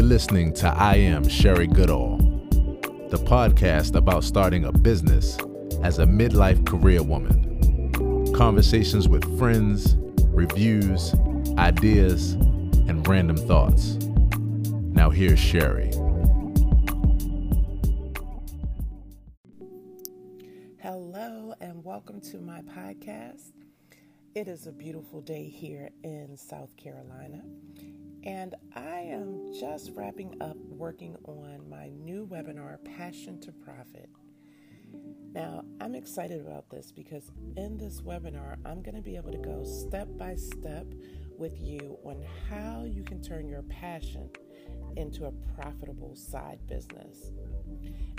You're listening to I Am Sherry Goodall, the podcast about starting a business as a midlife career woman. Conversations with friends, reviews, ideas, and random thoughts. Now, here's Sherry. Hello, and welcome to my podcast. It is a beautiful day here in South Carolina, and I am just wrapping up working on my new webinar, Passion to Profit. Now, I'm excited about this because in this webinar, I'm going to be able to go step by step with you on how you can turn your passion into a profitable side business.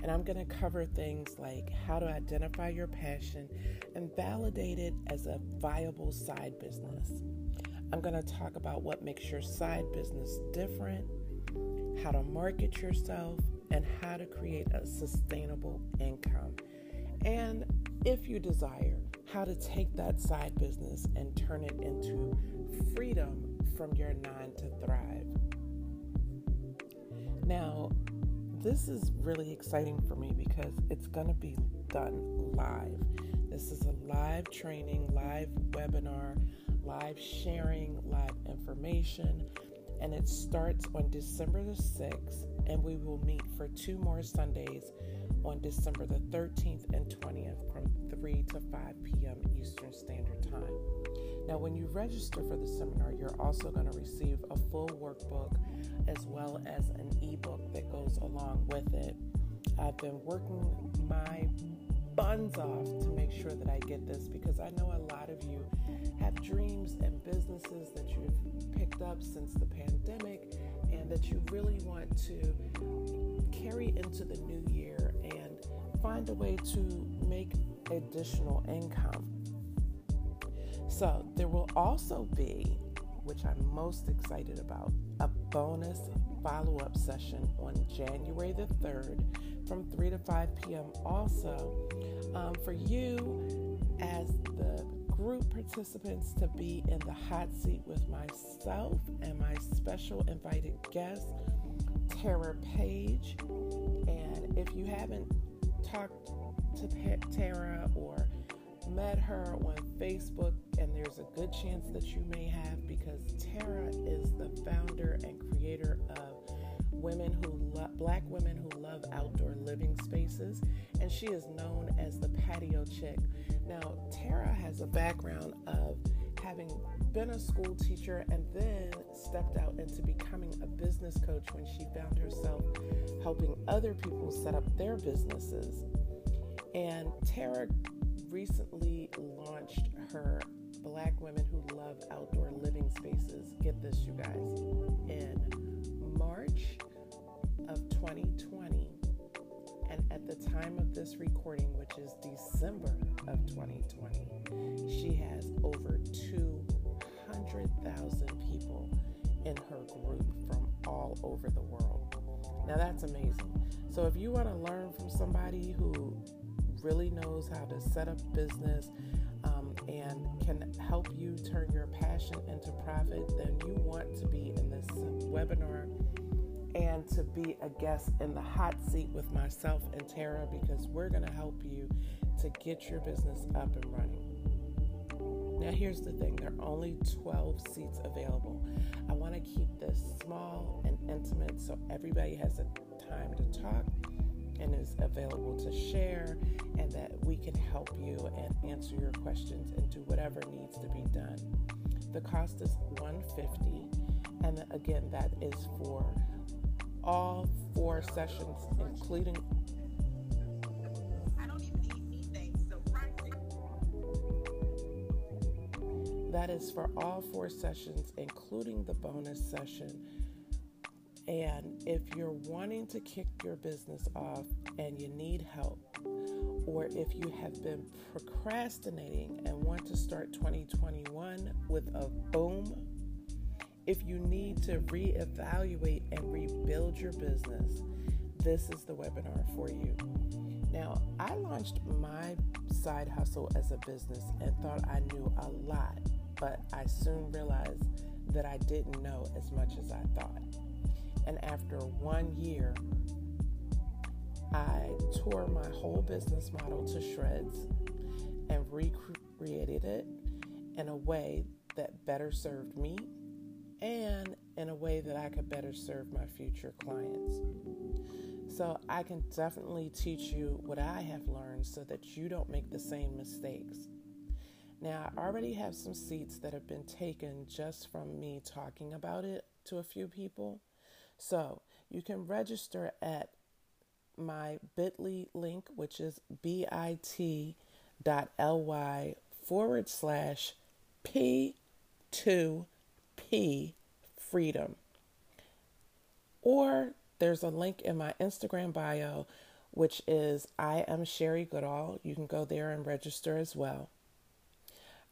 And I'm going to cover things like how to identify your passion and validate it as a viable side business. I'm going to talk about what makes your side business different, how to market yourself, and how to create a sustainable income. And if you desire, how to take that side business and turn it into freedom from your nine to thrive. Now, this is really exciting for me because it's going to be done live. This is a live training, live webinar, live sharing, live information, and it starts on December the 6th, and we will meet for two more Sundays on December the 13th and 20th from 3 to 5 p.m. Eastern Standard Time. Now, when you register for the seminar, you're also going to receive a full workbook as well as an ebook that goes along with it. I've been working my buns off to make sure that I get this because I know a lot of you have dreams and businesses that you've picked up since the pandemic and that you really want to carry into the new year and find a way to make additional income. So, there will also be, which I'm most excited about, a bonus follow up session on January the 3rd from 3 to 5 p.m. Also, um, for you as the group participants to be in the hot seat with myself and my special invited guest, Tara Page. And if you haven't talked to Tara or met her on Facebook, and there's a good chance that you may have because Tara is the founder and creator of women who lo- black women who love outdoor living spaces and she is known as the patio chick. Now tara has a background of having been a school teacher and then stepped out into becoming a business coach when she found herself helping other people set up their businesses. And tara recently launched her Black Women Who Love Outdoor Living Spaces. Get this, you guys, in March of 2020. And at the time of this recording, which is December of 2020, she has over 200,000 people in her group from all over the world. Now that's amazing. So if you want to learn from somebody who really knows how to set up business um, and can help you turn your passion into profit, then you want to be in this webinar and to be a guest in the hot seat with myself and Tara because we're going to help you to get your business up and running. Now, here's the thing there are only 12 seats available. I want to keep this small and intimate so everybody has a time to talk and is available to share and that we can help you and answer your questions and do whatever needs to be done. The cost is 150 and again that is for all four sessions including That is for all four sessions, including the bonus session. And if you're wanting to kick your business off and you need help, or if you have been procrastinating and want to start 2021 with a boom, if you need to reevaluate and rebuild your business, this is the webinar for you. Now, I launched my side hustle as a business and thought I knew a lot, but I soon realized that I didn't know as much as I thought. And after one year, I tore my whole business model to shreds and recreated it in a way that better served me and in a way that I could better serve my future clients. So I can definitely teach you what I have learned so that you don't make the same mistakes. Now, I already have some seats that have been taken just from me talking about it to a few people. So you can register at my bit.ly link, which is bit.ly forward slash P2P freedom. Or there's a link in my Instagram bio, which is I am Sherry Goodall. You can go there and register as well.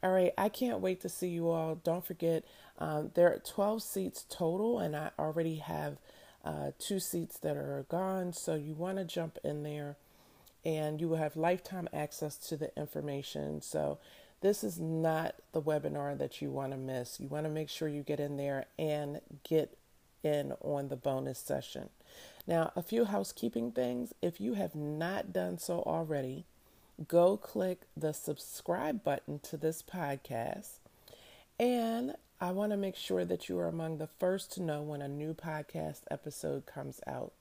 All right, I can't wait to see you all. Don't forget, um, there are 12 seats total, and I already have uh, two seats that are gone. So you want to jump in there, and you will have lifetime access to the information. So this is not the webinar that you want to miss. You want to make sure you get in there and get in on the bonus session. Now, a few housekeeping things. If you have not done so already, go click the subscribe button to this podcast. And I want to make sure that you are among the first to know when a new podcast episode comes out.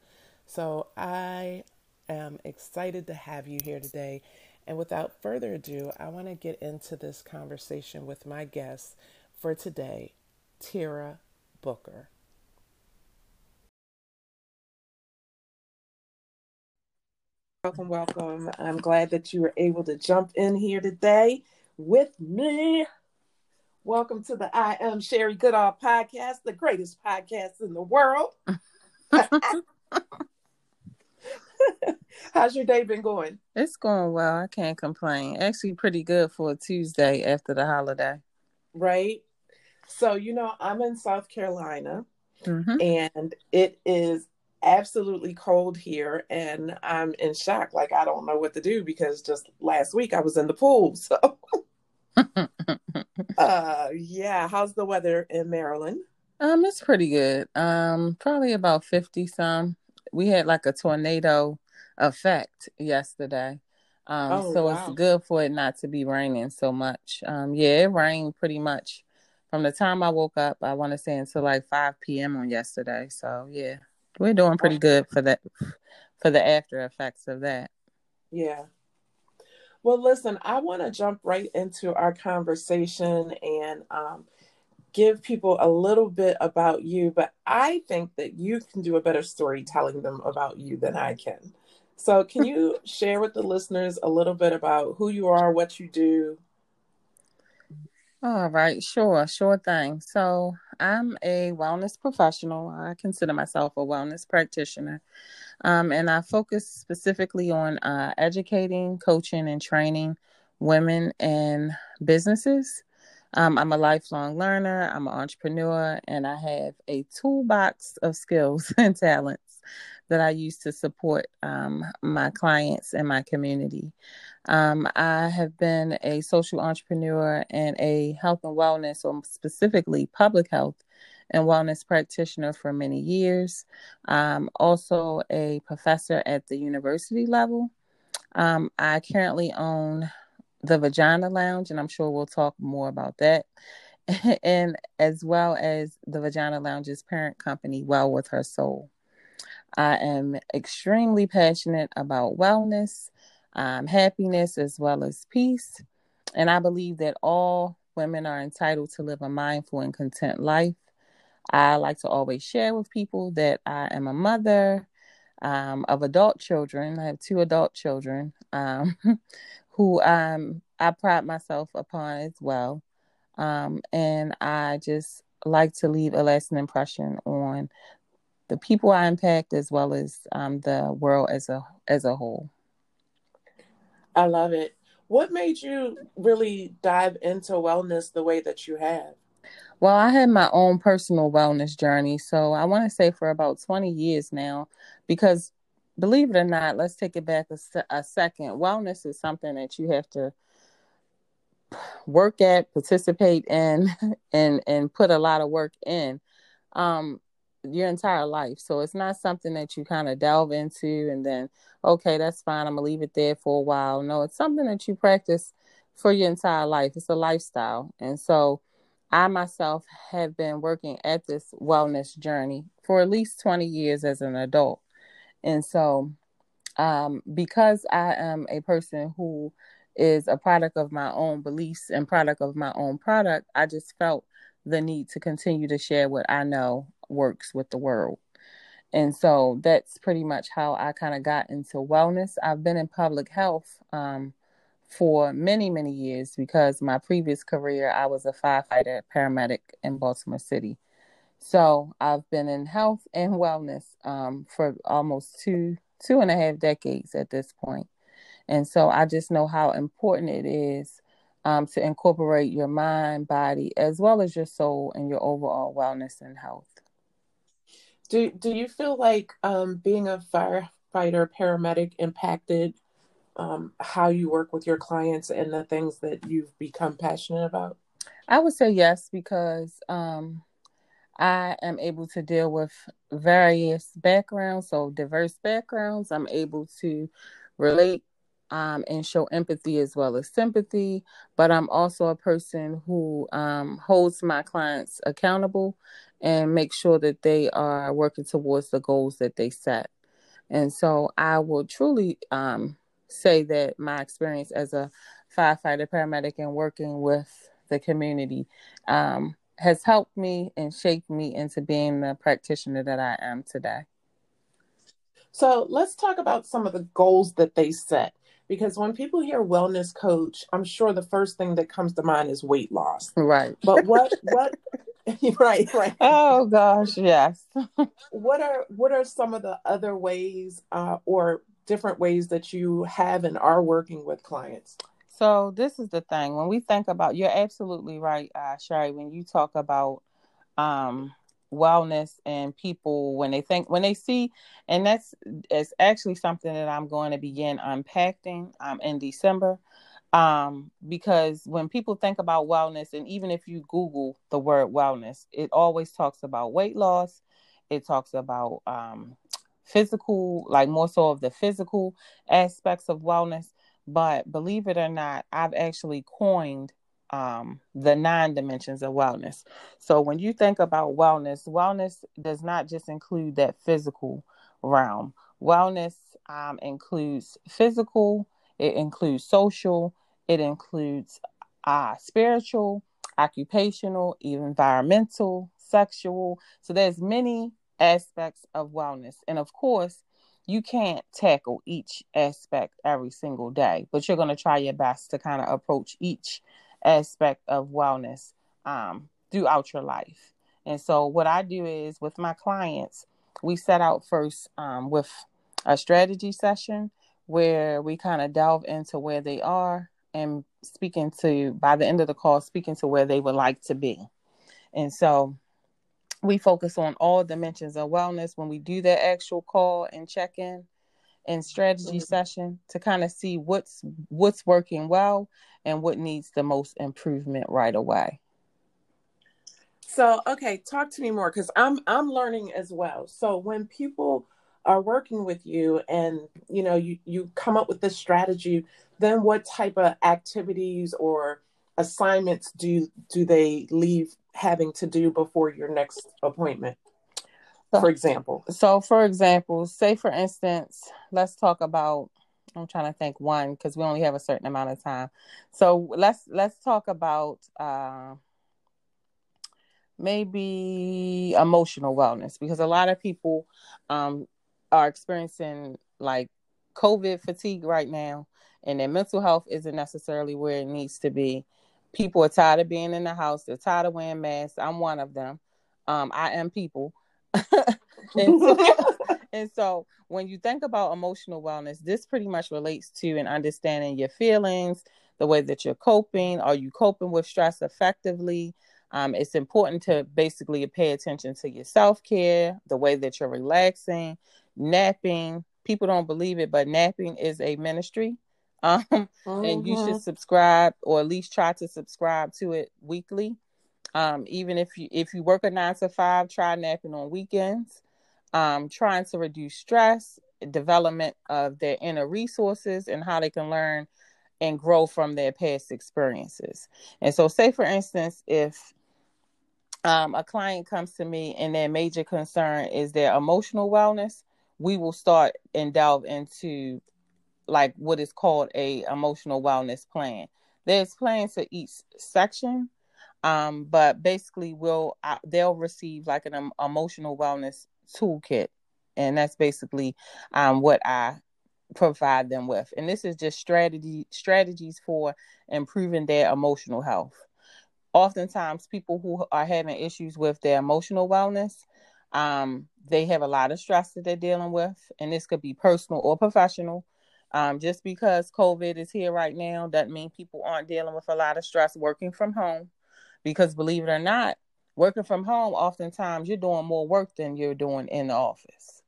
So I am excited to have you here today. And without further ado, I want to get into this conversation with my guest for today, Tira Booker. Welcome, welcome. I'm glad that you were able to jump in here today with me. Welcome to the I Am Sherry Goodall podcast, the greatest podcast in the world. How's your day been going? It's going well. I can't complain. Actually, pretty good for a Tuesday after the holiday. Right. So, you know, I'm in South Carolina mm-hmm. and it is absolutely cold here and I'm in shock. Like I don't know what to do because just last week I was in the pool. So uh yeah, how's the weather in Maryland? Um it's pretty good. Um probably about 50 some. We had like a tornado effect yesterday. Um oh, so wow. it's good for it not to be raining so much. Um yeah, it rained pretty much from the time I woke up, I want to say until like 5 p.m. on yesterday. So yeah, we're doing pretty good for that for the after effects of that. Yeah. Well, listen, I want to jump right into our conversation and um, give people a little bit about you, but I think that you can do a better story telling them about you than I can. So, can you share with the listeners a little bit about who you are, what you do? All right, sure, sure thing. So, I'm a wellness professional. I consider myself a wellness practitioner. Um, and I focus specifically on uh, educating, coaching, and training women and businesses. Um, I'm a lifelong learner, I'm an entrepreneur, and I have a toolbox of skills and talents that I use to support um, my clients and my community. Um, I have been a social entrepreneur and a health and wellness, or specifically public health and wellness practitioner for many years. Um, also, a professor at the university level. Um, I currently own the Vagina Lounge, and I'm sure we'll talk more about that. and as well as the Vagina Lounge's parent company, Well With Her Soul. I am extremely passionate about wellness um, happiness as well as peace. And I believe that all women are entitled to live a mindful and content life. I like to always share with people that I am a mother um, of adult children. I have two adult children um, who um, I pride myself upon as well. Um, and I just like to leave a lasting impression on the people I impact as well as um, the world as a as a whole. I love it. What made you really dive into wellness the way that you have? Well, I had my own personal wellness journey. So I want to say for about 20 years now, because believe it or not, let's take it back a, a second. Wellness is something that you have to work at, participate in, and and put a lot of work in. Um, your entire life. So it's not something that you kind of delve into and then, okay, that's fine. I'm gonna leave it there for a while. No, it's something that you practice for your entire life. It's a lifestyle. And so I myself have been working at this wellness journey for at least 20 years as an adult. And so um, because I am a person who is a product of my own beliefs and product of my own product, I just felt the need to continue to share what I know works with the world. And so that's pretty much how I kind of got into wellness. I've been in public health um, for many, many years because my previous career, I was a firefighter, paramedic in Baltimore City. So I've been in health and wellness um, for almost two, two and a half decades at this. And so I just know how important it is um, to incorporate your mind, body, as well as your soul and your overall wellness and health. Do Do you feel like um, being a firefighter paramedic impacted um, how you work with your clients and the things that you've become passionate about? I would say yes because um, I am able to deal with various backgrounds, so diverse backgrounds. I'm able to relate um, and show empathy as well as sympathy. But I'm also a person who um, holds my clients accountable and make sure that they are working towards the goals that they set. And so I will truly um, say that my experience as a firefighter, paramedic, and working with the community um, has helped me and shaped me into being the practitioner that I am today. So let's talk about some of the goals that they set because when people hear wellness coach, I'm sure the first thing that comes to mind is weight loss. Right. But what what right, right. Oh gosh, yes. what are what are some of the other ways uh, or different ways that you have and are working with clients? So this is the thing. When we think about, you're absolutely right, uh, Sherry. When you talk about um, wellness and people when they think when they see and that's it's actually something that i'm going to begin unpacking um, in december um, because when people think about wellness and even if you google the word wellness it always talks about weight loss it talks about um, physical like more so of the physical aspects of wellness but believe it or not i've actually coined um, the nine dimensions of wellness. So when you think about wellness, wellness does not just include that physical realm. Wellness um, includes physical, it includes social, it includes uh, spiritual, occupational, environmental, sexual. So there's many aspects of wellness, and of course, you can't tackle each aspect every single day, but you're going to try your best to kind of approach each aspect of wellness um, throughout your life. And so, what I do is with my clients, we set out first um, with a strategy session where we kind of delve into where they are and speaking to, by the end of the call, speaking to where they would like to be. And so, we focus on all dimensions of wellness when we do that actual call and check in and strategy mm-hmm. session to kind of see what's what's working well and what needs the most improvement right away. So, okay, talk to me more cuz I'm I'm learning as well. So, when people are working with you and you know you you come up with this strategy, then what type of activities or assignments do do they leave having to do before your next appointment? for example so for example say for instance let's talk about i'm trying to think one because we only have a certain amount of time so let's let's talk about uh, maybe emotional wellness because a lot of people um, are experiencing like covid fatigue right now and their mental health isn't necessarily where it needs to be people are tired of being in the house they're tired of wearing masks i'm one of them um, i am people and, so, and so when you think about emotional wellness, this pretty much relates to and understanding your feelings, the way that you're coping. Are you coping with stress effectively? Um, it's important to basically pay attention to your self care, the way that you're relaxing, napping. People don't believe it, but napping is a ministry. Um, mm-hmm. And you should mm-hmm. subscribe or at least try to subscribe to it weekly Um, even if you if you work a nine to five, try napping on weekends. Um, trying to reduce stress, development of their inner resources, and how they can learn and grow from their past experiences. And so, say for instance, if um, a client comes to me and their major concern is their emotional wellness, we will start and delve into like what is called a emotional wellness plan. There's plans for each section, um, but basically, will uh, they'll receive like an um, emotional wellness toolkit, and that's basically um, what I provide them with. And this is just strategy strategies for improving their emotional health. Oftentimes, people who are having issues with their emotional wellness, um, they have a lot of stress that they're dealing with, and this could be personal or professional. Um, just because COVID is here right now doesn't mean people aren't dealing with a lot of stress working from home. Because believe it or not, working from home, oftentimes you're doing more work than you're doing in the office.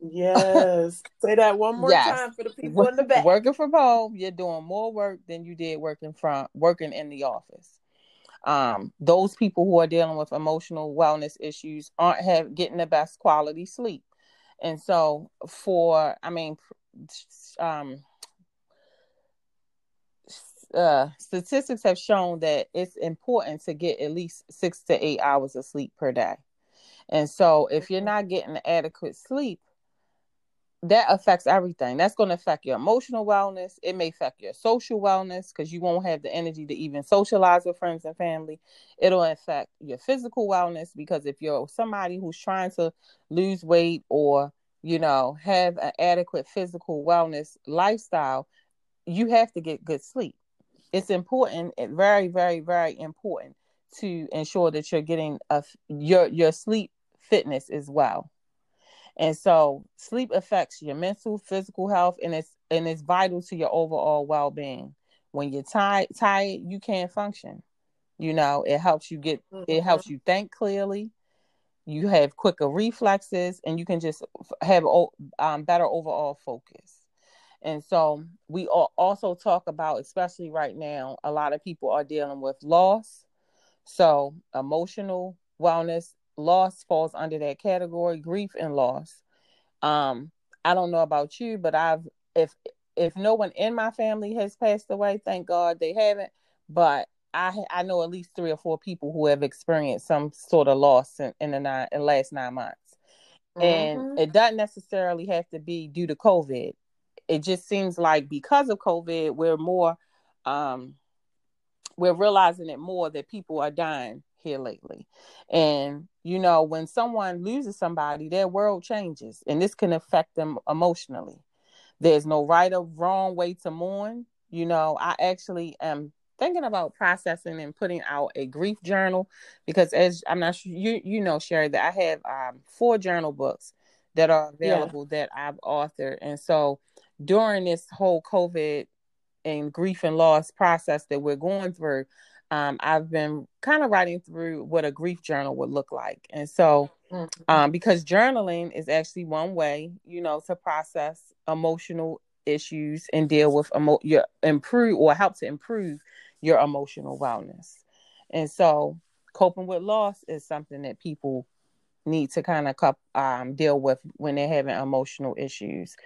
Yes. Say that one more yes. time for the people in the back. Working from home, you're doing more work than you did working from working in the office. Um, those people who are dealing with emotional wellness issues aren't have getting the best quality sleep. And so for I mean um uh, statistics have shown that it's important to get at least six to eight hours of sleep per day. And so, if you're not getting adequate sleep, that affects everything. That's going to affect your emotional wellness. It may affect your social wellness because you won't have the energy to even socialize with friends and family. It'll affect your physical wellness because if you're somebody who's trying to lose weight or, you know, have an adequate physical wellness lifestyle, you have to get good sleep. It's important, it very, very, very important to ensure that you're getting a, your your sleep fitness as well. And so sleep affects your mental, physical health, and it's and it's vital to your overall well being. When you're tired, tired, you can't function. You know, it helps you get mm-hmm. it helps you think clearly. You have quicker reflexes, and you can just have um, better overall focus. And so we also talk about, especially right now, a lot of people are dealing with loss. So emotional wellness loss falls under that category grief and loss um i don't know about you but i've if if no one in my family has passed away thank god they haven't but i i know at least three or four people who have experienced some sort of loss in, in the nine in the last nine months mm-hmm. and it doesn't necessarily have to be due to covid it just seems like because of covid we're more um we're realizing it more that people are dying here lately. And, you know, when someone loses somebody, their world changes and this can affect them emotionally. There's no right or wrong way to mourn. You know, I actually am thinking about processing and putting out a grief journal because as I'm not sure you you know, Sherry, that I have um, four journal books that are available yeah. that I've authored. And so during this whole COVID and grief and loss process that we're going through, um, I've been kind of writing through what a grief journal would look like. And so, mm-hmm. um, because journaling is actually one way, you know, to process emotional issues and deal with emo- your improve or help to improve your emotional wellness. And so, coping with loss is something that people need to kind of um, deal with when they're having emotional issues.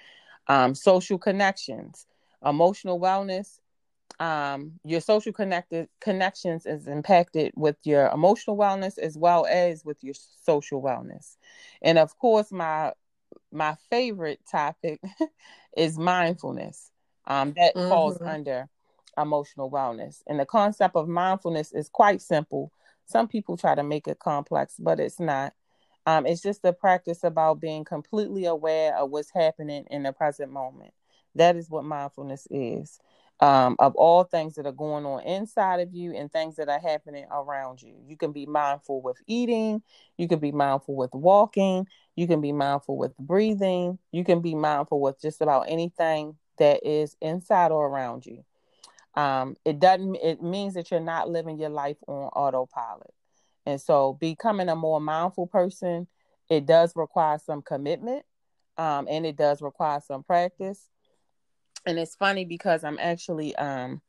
Um, social connections, emotional wellness um, your social connected connections is impacted with your emotional wellness as well as with your social wellness. And of course, my my favorite topic is mindfulness. Um, that mm-hmm. falls under emotional wellness. And the concept of mindfulness is quite simple. Some people try to make it complex, but it's not. Um, it's just a practice about being completely aware of what's happening in the present moment. That is what mindfulness is um, of all things that are going on inside of you and things that are happening around you. You can be mindful with eating, you can be mindful with walking, you can be mindful with breathing, you can be mindful with just about anything that is inside or around you. Um, it doesn't it means that you're not living your life on autopilot. And so becoming a more mindful person, it does require some commitment um, and it does require some practice and it's funny because I'm actually um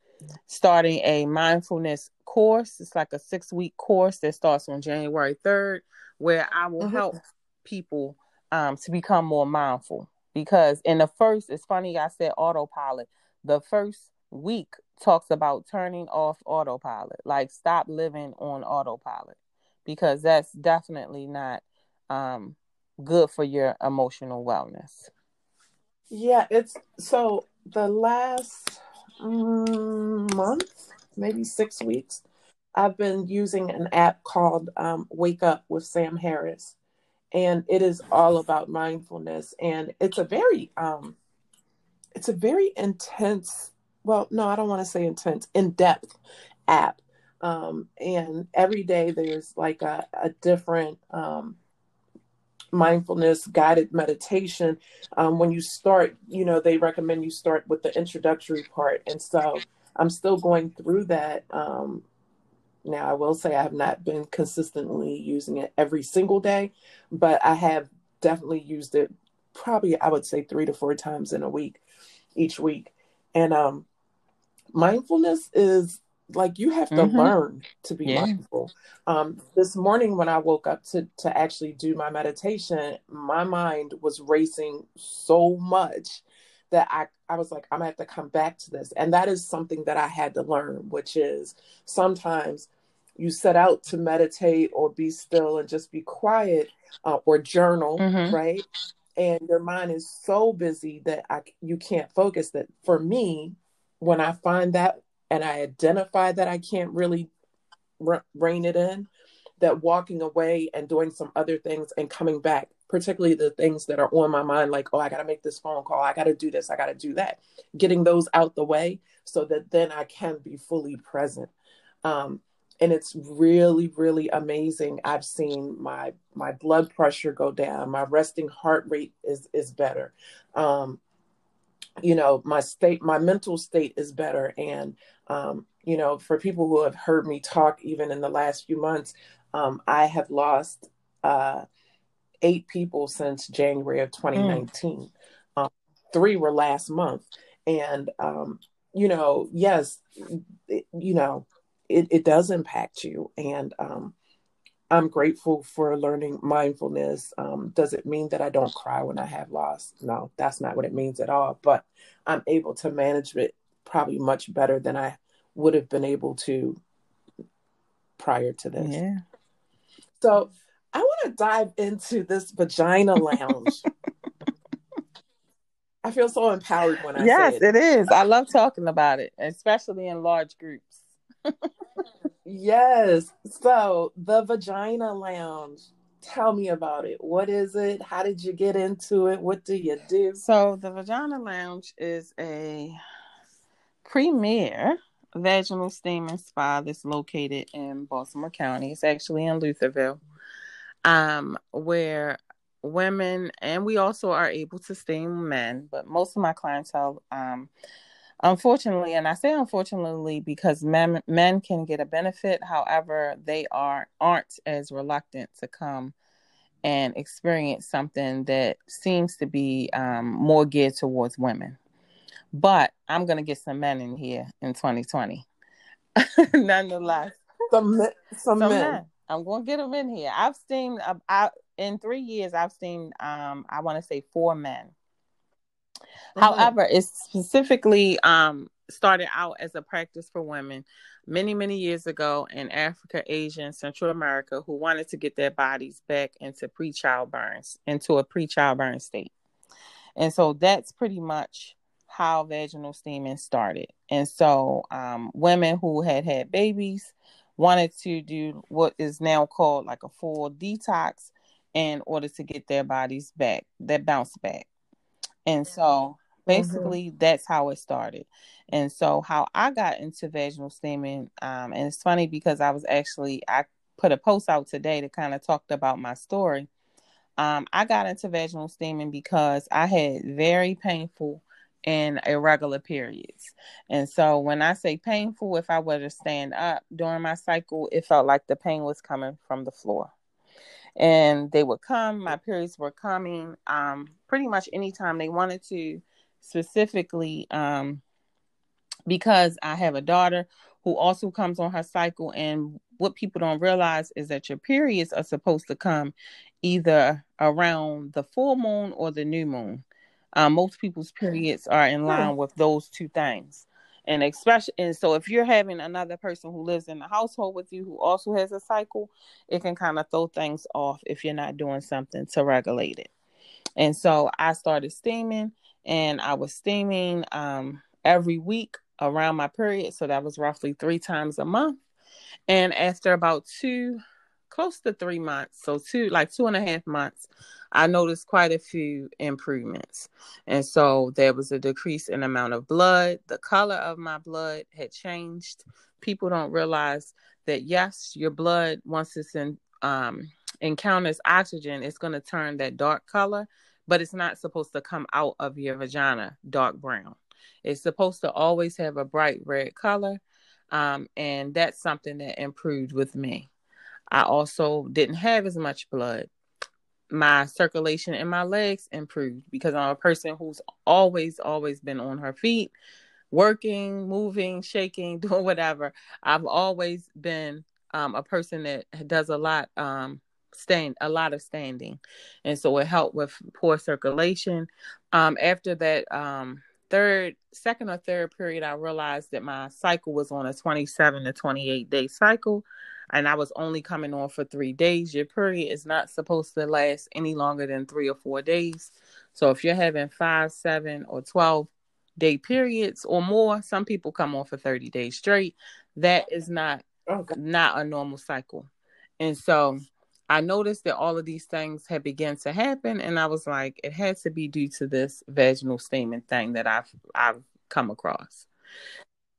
starting a mindfulness course. It's like a six week course that starts on January 3rd, where I will mm-hmm. help people um, to become more mindful. Because in the first, it's funny I said autopilot. The first week talks about turning off autopilot, like stop living on autopilot, because that's definitely not um, good for your emotional wellness. Yeah, it's so the last um, month, maybe six weeks, I've been using an app called um, Wake Up with Sam Harris, and it is all about mindfulness, and it's a very um, it's a very intense. Well, no, I don't want to say intense, in depth app, um, and every day there's like a, a different um, mindfulness guided meditation. Um, when you start you know they recommend you start with the introductory part and so i'm still going through that um, now i will say i have not been consistently using it every single day but i have definitely used it probably i would say three to four times in a week each week and um, mindfulness is like you have to mm-hmm. learn to be yeah. mindful. Um, this morning when I woke up to to actually do my meditation, my mind was racing so much that I I was like, I'm gonna have to come back to this, and that is something that I had to learn, which is sometimes you set out to meditate or be still and just be quiet uh, or journal, mm-hmm. right? And your mind is so busy that I you can't focus. That for me, when I find that and I identify that I can't really rein it in, that walking away and doing some other things and coming back, particularly the things that are on my mind, like, oh, I got to make this phone call, I got to do this, I got to do that, getting those out the way so that then I can be fully present. Um, and it's really really amazing i've seen my my blood pressure go down my resting heart rate is is better um you know my state my mental state is better. And um, you know for people who have heard me talk even in the last few months um, i have lost uh, eight people since january of 2019 mm. um, three were last month. And um, you know yes it, you know it, it does impact you. And um, I'm grateful for learning mindfulness. Um, does it mean that I don't cry when I have loss? No, that's not what it means at all. But I'm able to manage it probably much better than I would have been able to prior to this. Yeah. So I want to dive into this vagina lounge. I feel so empowered when I yes, it. it is. I love talking about it, especially in large groups. Yes. So the Vagina Lounge. Tell me about it. What is it? How did you get into it? What do you do? So the Vagina Lounge is a premier vaginal steaming spa that's located in Baltimore County. It's actually in Lutherville. Um, where women and we also are able to steam men, but most of my clientele um unfortunately and i say unfortunately because men men can get a benefit however they are aren't as reluctant to come and experience something that seems to be um, more geared towards women but i'm going to get some men in here in 2020 nonetheless some, some, some men. men. i'm going to get them in here i've seen uh, I, in three years i've seen um, i want to say four men. However, it specifically um, started out as a practice for women many, many years ago in Africa, Asia, and Central America who wanted to get their bodies back into pre-child burns, into a pre childbirth state. And so that's pretty much how vaginal steaming started. And so um, women who had had babies wanted to do what is now called like a full detox in order to get their bodies back, that bounce back. And so mm-hmm. basically mm-hmm. that's how it started. And so how I got into vaginal steaming, um, and it's funny because I was actually I put a post out today that kind of talked about my story. Um, I got into vaginal steaming because I had very painful and irregular periods. And so when I say painful, if I were to stand up during my cycle, it felt like the pain was coming from the floor and they would come. My periods were coming um, pretty much anytime they wanted to. Specifically, um, because I have a daughter who also comes on her cycle. And what people don't realize is that your periods are supposed to come either around the full moon or the new moon. Um, most people's periods are in line with those two things. And especially, and so if you're having another person who lives in the household with you who also has a cycle, it can kind of throw things off if you're not doing something to regulate it. And so I started steaming, and I was steaming um, every week around my period. So that was roughly three times a month. And after about two, close to three months, so two, like two and a half months, I noticed quite a few improvements. And so there was a decrease in amount of blood. The color of my blood had changed. People don't realize that, yes, your blood, once it's in, um, encounters oxygen, it's going to turn that dark color, but it's not supposed to come out of your vagina dark brown. It's supposed to always have a bright red color. Um, and that's something that improved with me. I also didn't have as much blood. My circulation in my legs improved because I'm a person who's always, always been on her feet, working, moving, shaking, doing whatever. I've always been um, a person that does a lot, um, stand a lot of standing, and so it helped with poor circulation. Um, after that, um, third, second or third period, I realized that my cycle was on a 27 to 28 day cycle, and I was only coming on for three days. Your period is not supposed to last any longer than three or four days. So if you're having five, seven, or 12 day periods or more, some people come on for 30 days straight. That is not okay. not a normal cycle. And so I noticed that all of these things had begun to happen, and I was like, it had to be due to this vaginal steaming thing that I've I've come across.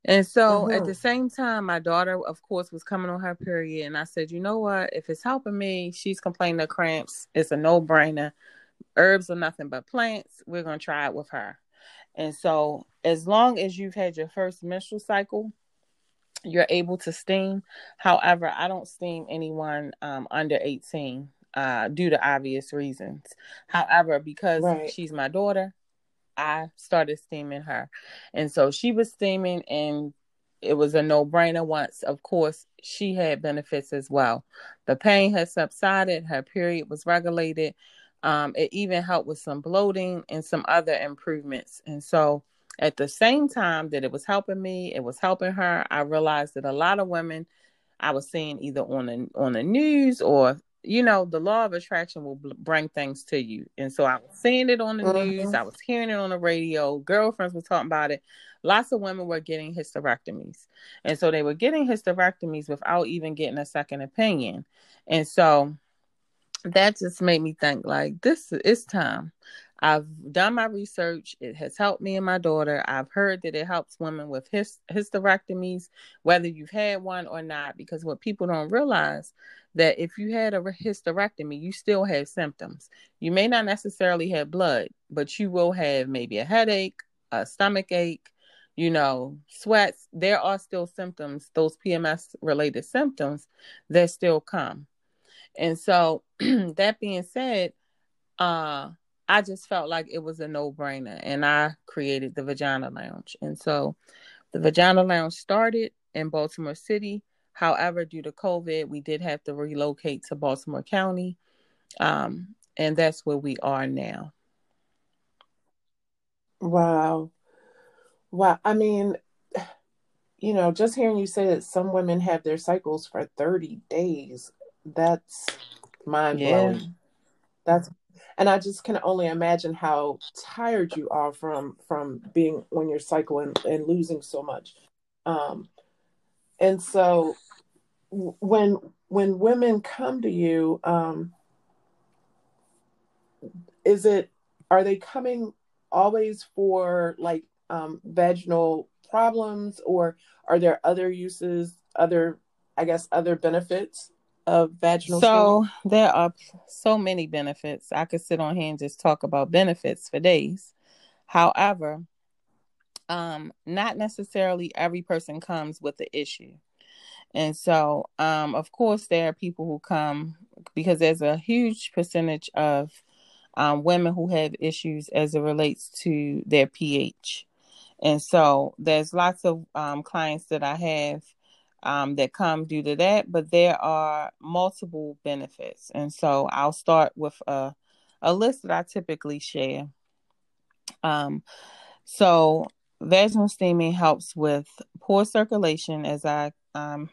And so mm-hmm. at the same time, my daughter, of course, was coming on her period, and I said, you know what? If it's helping me, she's complaining of cramps. It's a no brainer. Herbs are nothing but plants. We're gonna try it with her. And so, as long as you've had your first menstrual cycle, you're able to steam. However, I don't steam anyone um, under 18 uh, due to obvious reasons. However, because right. she's my daughter, I started steaming her. And so she was steaming, and it was a no brainer once, of course, she had benefits as well. The pain had subsided, her period was regulated. Um, it even helped with some bloating and some other improvements. And so, at the same time that it was helping me, it was helping her. I realized that a lot of women I was seeing either on the on the news or you know the law of attraction will bring things to you. And so i was seeing it on the mm-hmm. news. I was hearing it on the radio. Girlfriends were talking about it. Lots of women were getting hysterectomies. And so they were getting hysterectomies without even getting a second opinion. And so that just made me think like this is time. I've done my research. It has helped me and my daughter. I've heard that it helps women with hysterectomies, whether you've had one or not, because what people don't realize that if you had a hysterectomy, you still have symptoms. You may not necessarily have blood, but you will have maybe a headache, a stomach ache, you know, sweats. There are still symptoms, those PMS related symptoms that still come. And so, that being said, uh, I just felt like it was a no brainer. And I created the Vagina Lounge. And so the Vagina Lounge started in Baltimore City. However, due to COVID, we did have to relocate to Baltimore County. Um, and that's where we are now. Wow. Wow. I mean, you know, just hearing you say that some women have their cycles for 30 days, that's mind blowing. Yeah. That's and I just can only imagine how tired you are from from being when you're cycling and losing so much. Um, and so when when women come to you, um, is it are they coming always for like um, vaginal problems, or are there other uses, other I guess other benefits of vaginal so there are so many benefits. I could sit on here and just talk about benefits for days. However um not necessarily every person comes with the issue and so um of course there are people who come because there's a huge percentage of um, women who have issues as it relates to their pH And so there's lots of um, clients that I have um, that come due to that, but there are multiple benefits. And so I'll start with a, a list that I typically share. Um, so vaginal steaming helps with poor circulation, as I um,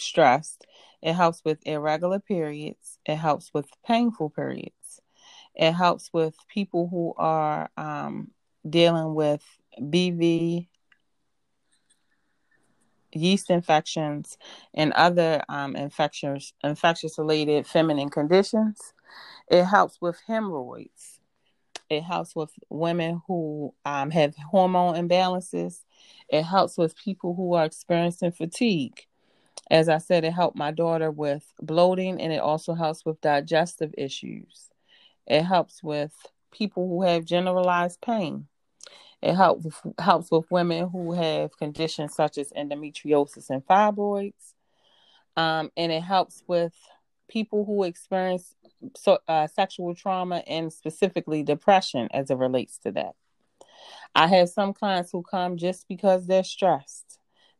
stressed. It helps with irregular periods. It helps with painful periods. It helps with people who are um, dealing with BV, yeast infections, and other um, infectious infectious related feminine conditions. It helps with hemorrhoids. It helps with women who um, have hormone imbalances. It helps with people who are experiencing fatigue. As I said, it helped my daughter with bloating and it also helps with digestive issues. It helps with people who have generalized pain. It helps helps with women who have conditions such as endometriosis and fibroids, um, and it helps with people who experience so, uh, sexual trauma and specifically depression as it relates to that. I have some clients who come just because they're stressed.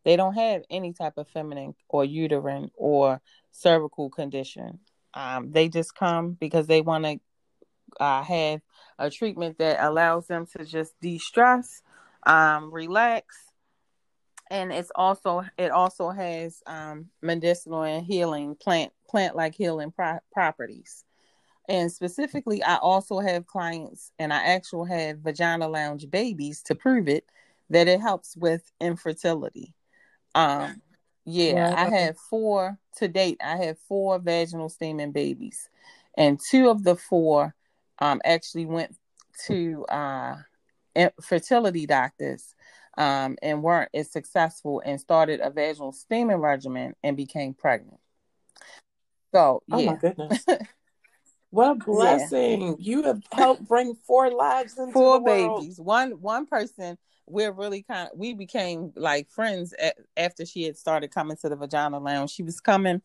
They don't have any type of feminine or uterine or cervical condition. Um, they just come because they want to uh, have a treatment that allows them to just de-stress, um, relax, and it's also it also has um, medicinal and healing plant plant like healing pro- properties. And specifically, I also have clients, and I actually have vagina lounge babies to prove it that it helps with infertility. Um, yeah, I have four to date. I have four vaginal steaming babies, and two of the four um, actually went to uh, fertility doctors um, and weren't as successful and started a vaginal steaming regimen and became pregnant. So, yeah. Oh my goodness. What a blessing! Yeah. You have helped bring four lives into four babies. One one person. We're really kind of we became like friends at, after she had started coming to the vagina lounge. She was coming,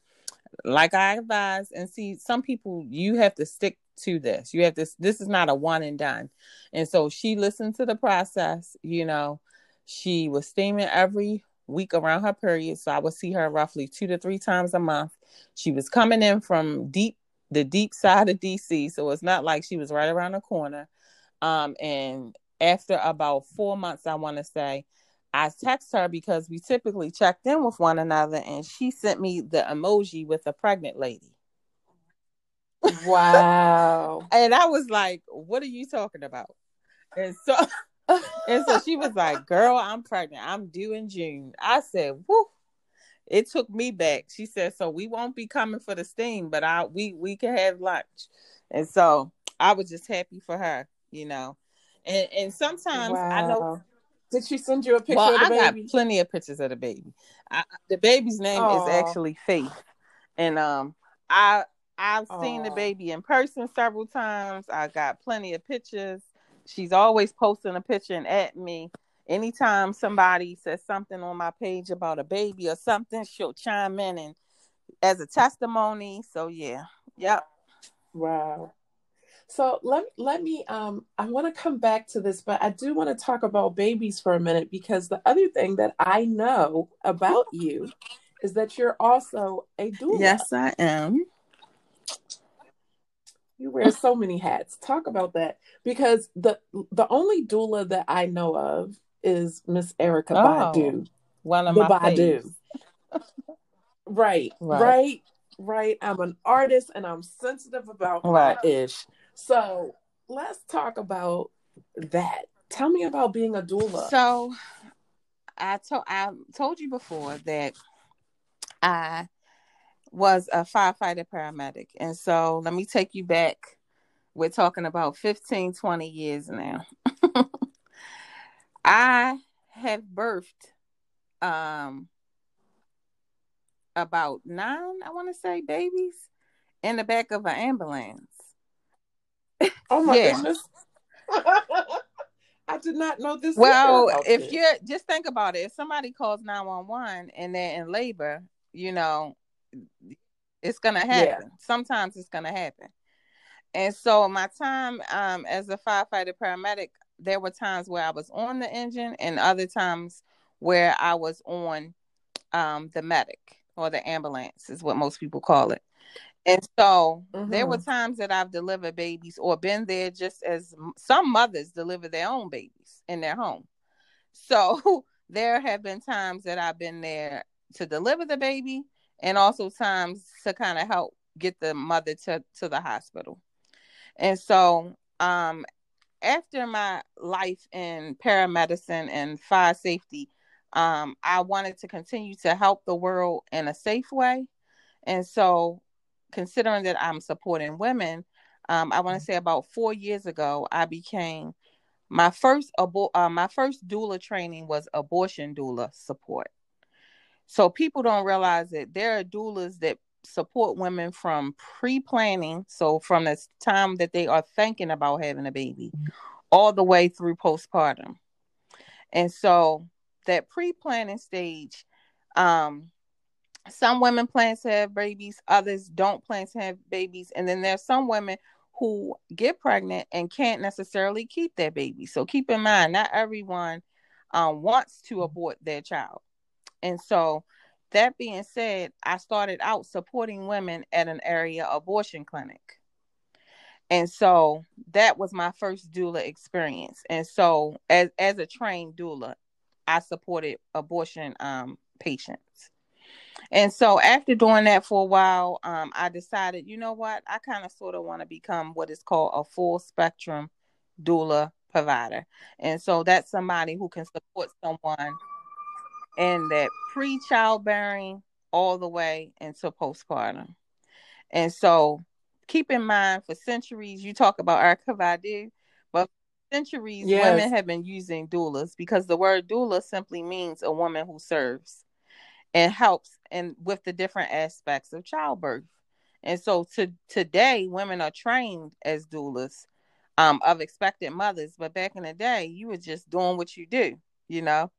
like I advised, and see some people you have to stick to this. You have this. This is not a one and done. And so she listened to the process. You know, she was steaming every week around her period. So I would see her roughly two to three times a month. She was coming in from deep the deep side of DC. So it's not like she was right around the corner. Um, and after about four months, I want to say, I text her because we typically checked in with one another, and she sent me the emoji with a pregnant lady. Wow. and I was like, what are you talking about? And so and so she was like, Girl, I'm pregnant. I'm due in June. I said, Whoo. It took me back. She said, So we won't be coming for the steam, but I we we can have lunch. And so I was just happy for her, you know. And and sometimes wow. I know did she send you a picture well, I got plenty of pictures of the baby. I, the baby's name Aww. is actually Faith. And um I I've Aww. seen the baby in person several times. I got plenty of pictures. She's always posting a picture and at me. Anytime somebody says something on my page about a baby or something, she'll chime in and as a testimony. So yeah. Yep. Wow. So let let me um I want to come back to this, but I do want to talk about babies for a minute because the other thing that I know about you is that you're also a doula. Yes, I am. You wear so many hats. Talk about that because the the only doula that I know of is Miss Erykah oh, Badu. One of the my Badu. right, right, right, right. I'm an artist and I'm sensitive about right. ish. So let's talk about that. Tell me about being a doula. So I told I told you before that I was a firefighter paramedic. And so let me take you back. We're talking about 15, 20 years now. I have birthed um about nine, I want to say, babies in the back of an ambulance. Oh my yeah. goodness. I did not know this. Well, if you're just think about it, if somebody calls 911 and they're in labor, you know, it's gonna happen. Yeah. Sometimes it's gonna happen. And so my time um, as a firefighter paramedic, there were times where I was on the engine and other times where I was on um, the medic or the ambulance is what most people call it. And so mm-hmm. there were mm-hmm. times that I've delivered babies or been there just as some mothers deliver their own babies in their home. So there have been times that I've been there to deliver the baby and also times to kind of help get the mother to, to the hospital. And so um, after my life in paramedicine and fire safety, um, I wanted to continue to help the world in a safe way. And so, considering that I'm supporting women, um, I want to say about four years ago, I became my first abo- uh, my first doula training was abortion doula support. So people don't realize that there are doulas that support women from pre-planning, so from the time that they are thinking about having a baby, all the way through postpartum. And so that pre-planning stage, um, some women plan to have babies, others don't plan to have babies, and then there's some women who get pregnant and can't necessarily keep their baby. So keep in mind, not everyone um, wants to abort their child. And so, that being said, I started out supporting women at an area abortion clinic. And so that was my first doula experience. And so as as a trained doula, I supported abortion um, patients. And so after doing that for a while, um, I decided, you know what, I kind of sort of want to become what is called a full spectrum doula provider. And so that's somebody who can support someone in that pre childbearing all the way into postpartum. And so keep in mind for centuries, you talk about Erykah but centuries yes. women have been using doulas because the word doula simply means a woman who serves and helps and with the different aspects of childbirth. And so to today women are trained as doulas um, of expectant mothers, but back in the day you were just doing what you do, you know,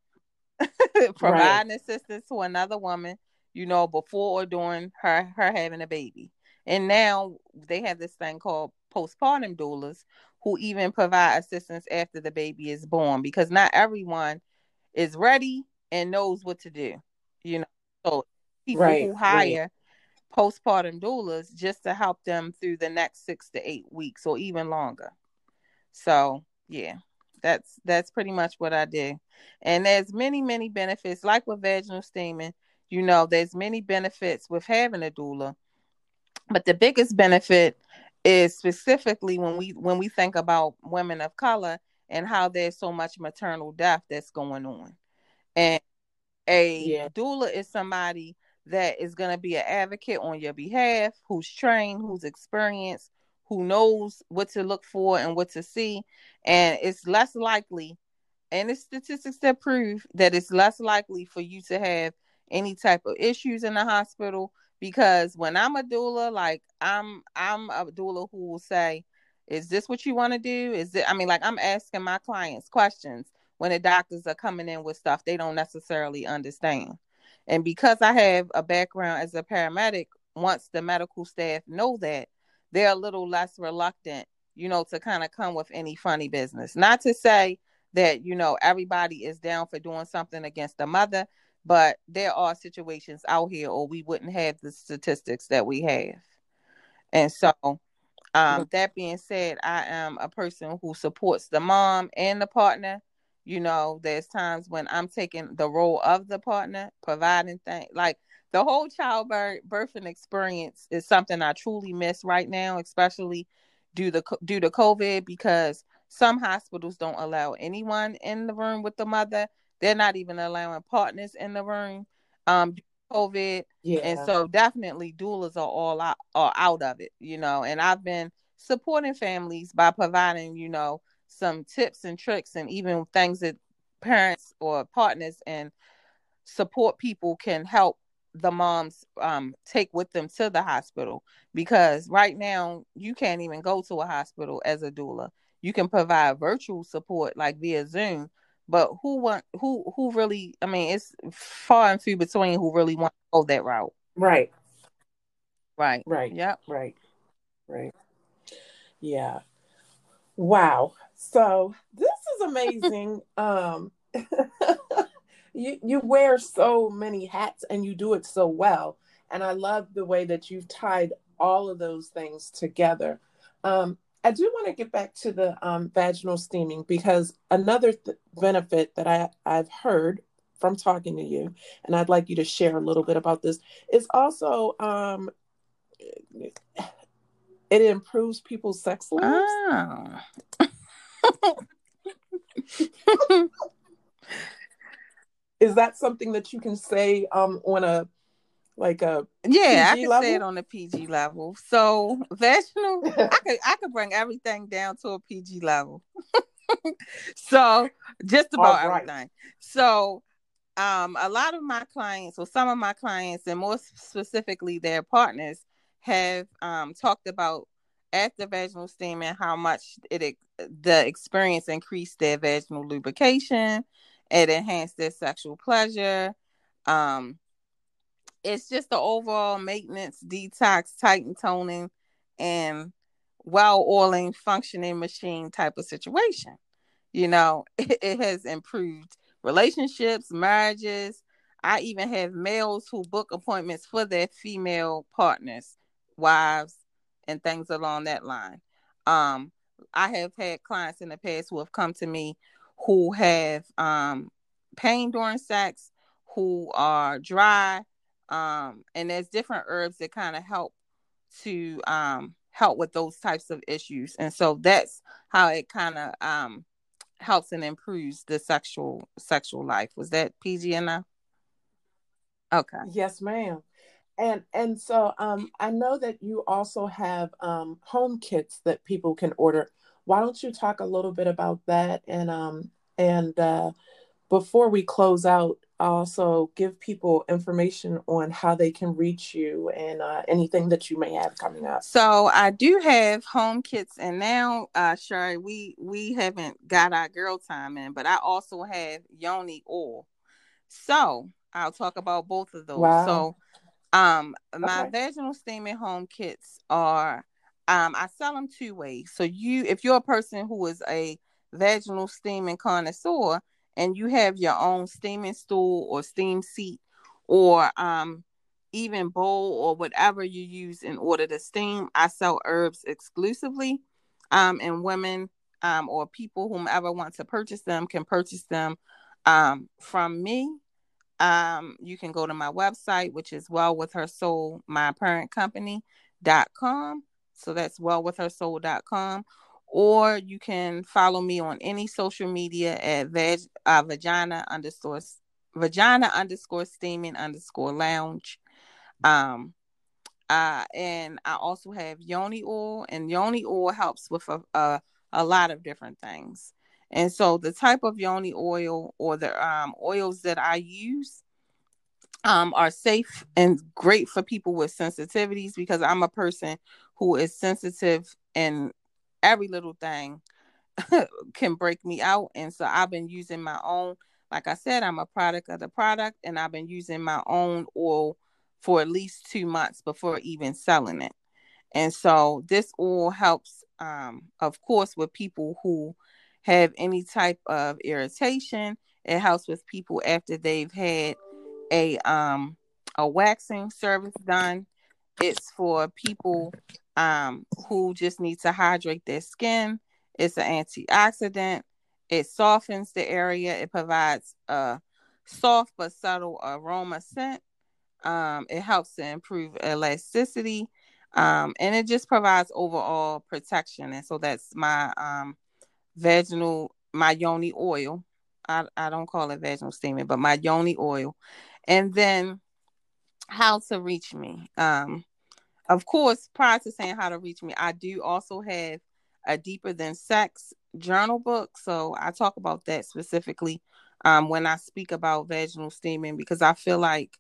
providing right. assistance to another woman, you know, before or during her her having a baby. And now they have this thing called postpartum doulas who even provide assistance after the baby is born because not everyone is ready and knows what to do. You know, so people right, who hire right. postpartum doulas just to help them through the next six to eight weeks or even longer. So yeah, that's that's pretty much what I did. And there's many, many benefits, like with vaginal steaming, you know, there's many benefits with having a doula. But the biggest benefit is specifically when we when we think about women of color and how there's so much maternal death that's going on. And a yeah. doula is somebody that is going to be an advocate on your behalf, who's trained, who's experienced, who knows what to look for and what to see. And it's less likely, and it's statistics that prove that it's less likely for you to have any type of issues in the hospital because when I'm a doula, like I'm I'm a doula who will say, "Is this what you want to do?" Is it? I mean, like I'm asking my clients questions when the doctors are coming in with stuff they don't necessarily understand, and because I have a background as a paramedic, once the medical staff know that, they're a little less reluctant, you know, to kind of come with any funny business. Not to say that you know everybody is down for doing something against the mother but there are situations out here or we wouldn't have the statistics that we have. And so um, that being said i am a person who supports the mom and the partner you know there's times when i'm taking the role of the partner providing things like the whole childbirth birthing experience is something i truly miss right now especially due to due to covid because some hospitals don't allow anyone in the room with the mother they're not even allowing partners in the room. Um, COVID. Yeah. And so definitely doulas are all out are out of it, you know. And I've been supporting families by providing, you know, some tips and tricks and even things that parents or partners and support people can help the moms um, take with them to the hospital because right now you can't even go to a hospital as a doula. You can provide virtual support like via Zoom, but who want who who really? I mean, it's far and few between who really want to go that route. Right. Right. Right. Yep. Right. Right. Yeah. Wow. So this is amazing. um, you you wear so many hats and you do it so well, and I love the way that you've tied all of those things together. Um, I do want to get back to the um, vaginal steaming because another th- benefit that I, I've heard from talking to you, and I'd like you to share a little bit about this, is also um, it improves people's sex lives. Oh. Is that something that you can say um, on a like a yeah, PG I can level? say it on a PG level. So vaginal, I could I could bring everything down to a PG level. so just about right. everything. So um a lot of my clients or some of my clients and more specifically their partners have um talked about after vaginal steam and how much it the experience increased their vaginal lubrication it enhanced their sexual pleasure um it's just the overall maintenance, detox, tighten toning, and well oiling functioning machine type of situation. You know, it, it has improved relationships, marriages. I even have males who book appointments for their female partners, wives, and things along that line. Um, I have had clients in the past who have come to me who have um, pain during sex, who are dry, um, and there's different herbs that kind of help to um, help with those types of issues. And so that's how it kind of um, helps and improves the sexual sexual life. Was that pg enough okay. Yes ma'am and and so um, i know that you also have um, home kits that people can order why don't you talk a little bit about that and um and uh, before we close out also give people information on how they can reach you and uh, anything that you may have coming up. So I do have home kits, and now, uh, Sherry, we we haven't got our girl time in, but I also have Yoni oil. So I'll talk about both of those. Wow. So, um, my okay. vaginal steaming home kits are, um, I sell them two ways. So you, if you're a person who is a vaginal steaming connoisseur and you have your own steaming stool or steam seat or um, even bowl or whatever you use in order to steam, I sell herbs exclusively. Um, and women um, or people whomever want to purchase them can purchase them um, from me. Um, you can go to my website, which is well with her soul, my parent company.com. So that's well with her soul.com or you can follow me on any social media at vag, uh, vagina underscore vagina underscore steaming underscore lounge. Um, uh, and I also have yoni oil, and yoni oil helps with a, a, a lot of different things. And so the type of yoni oil or the um, oils that I use um, are safe and great for people with sensitivities because I'm a person who is sensitive and every little thing can break me out. And so I've been using my own, like I said, I'm a product of the product, and I've been using my own oil for at least two months before even selling it. And so this oil helps, um, of course, with people who have any type of irritation. It helps with people after they've had a um a waxing service done. It's for people um, who just need to hydrate their skin. It's an antioxidant. It softens the area. It provides a soft but subtle aroma scent. Um, it helps to improve elasticity. Um, and it just provides overall protection. And so that's my um, vaginal, my yoni oil. I, I don't call it vaginal steaming, but my yoni oil. And then how to reach me. Um, of course, prior to saying how to reach me, I do also have a deeper than sex journal book. So I talk about that specifically um, when I speak about vaginal steaming because I feel like,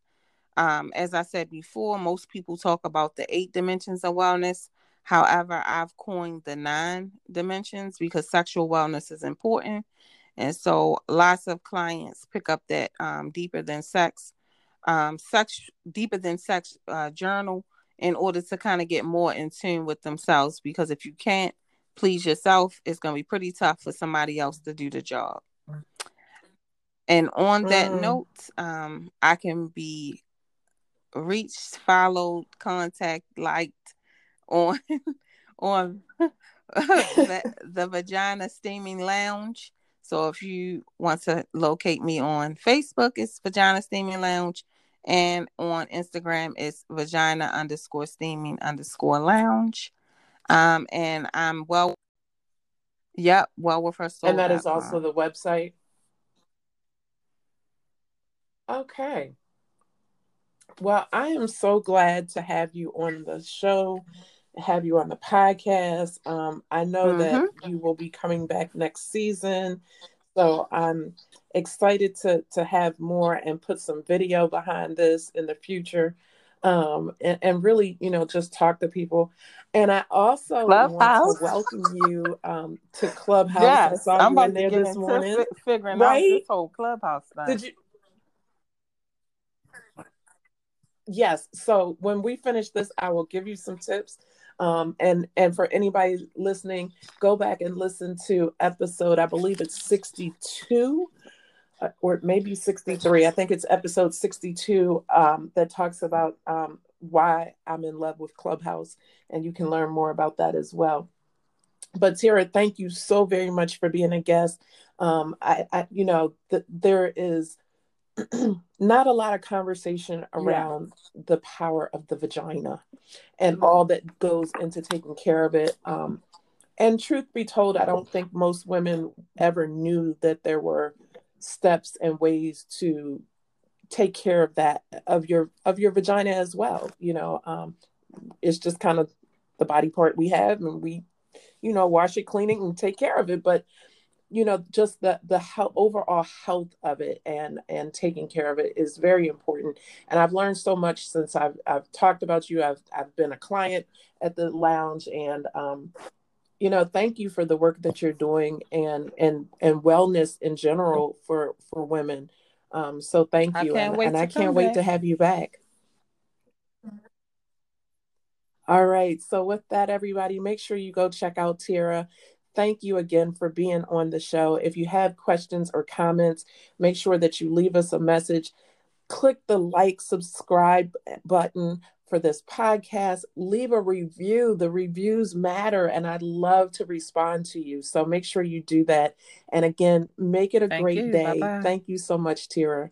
um, as I said before, most people talk about the eight dimensions of wellness. However, I've coined the nine dimensions because sexual wellness is important. And so lots of clients pick up that um, deeper than sex, um, sex deeper than sex uh, journal in order to kind of get more in tune with themselves because if you can't please yourself, it's going to be pretty tough for somebody else to do the job. And on that mm. note, um, I can be reached, followed, contact, liked on on the, the Vagina Steaming Lounge. So if you want to locate me on Facebook, it's Vagina Steaming Lounge. And on Instagram, it's vagina underscore steaming underscore lounge. Um, and I'm well, yep, well with her soul. And that is also the website. Okay. Well, I am so glad to have you on the show, have you on the podcast. Um, I know mm-hmm. that you will be coming back next season. So I'm excited to to have more and put some video behind this in the future. Um, and, and really, you know, just talk to people. And I also Clubhouse. want to welcome you um, to Clubhouse. Yes, I am about to get this morning. Fi- figuring right? out this whole Clubhouse thing. Did you? Yes. So when we finish this, I will give you some tips. Um, and and for anybody listening, go back and listen to episode. I believe it's sixty two. Uh, or maybe 63. I think it's episode 62 um, that talks about um, why I'm in love with Clubhouse, and you can learn more about that as well. But Tara, thank you so very much for being a guest. Um, I, I, you know, th- there is not a lot of conversation around yeah. the power of the vagina and mm-hmm. all that goes into taking care of it. Um, and truth be told, I don't think most women ever knew that there were steps and ways to take care of that of your of your vagina as well you know um it's just kind of the body part we have and we you know wash it clean it and take care of it but you know just the the he- overall health of it and and taking care of it is very important. And i've learned so much since i've i've talked about you. I've i've been a client at the lounge and um you know thank you for the work that you're doing and and and wellness in general for for women. Um so thank you and, and i can't wait back. to have you back. All right. So with that everybody make sure you go check out tira thank you again for being on the show if you have questions or comments make sure that you leave us a message click the like subscribe button for this podcast, leave a review. The reviews matter, and I'd love to respond to you. So make sure you do that. And again, make it a Thank great you. day. Bye-bye. Thank you so much, Tira.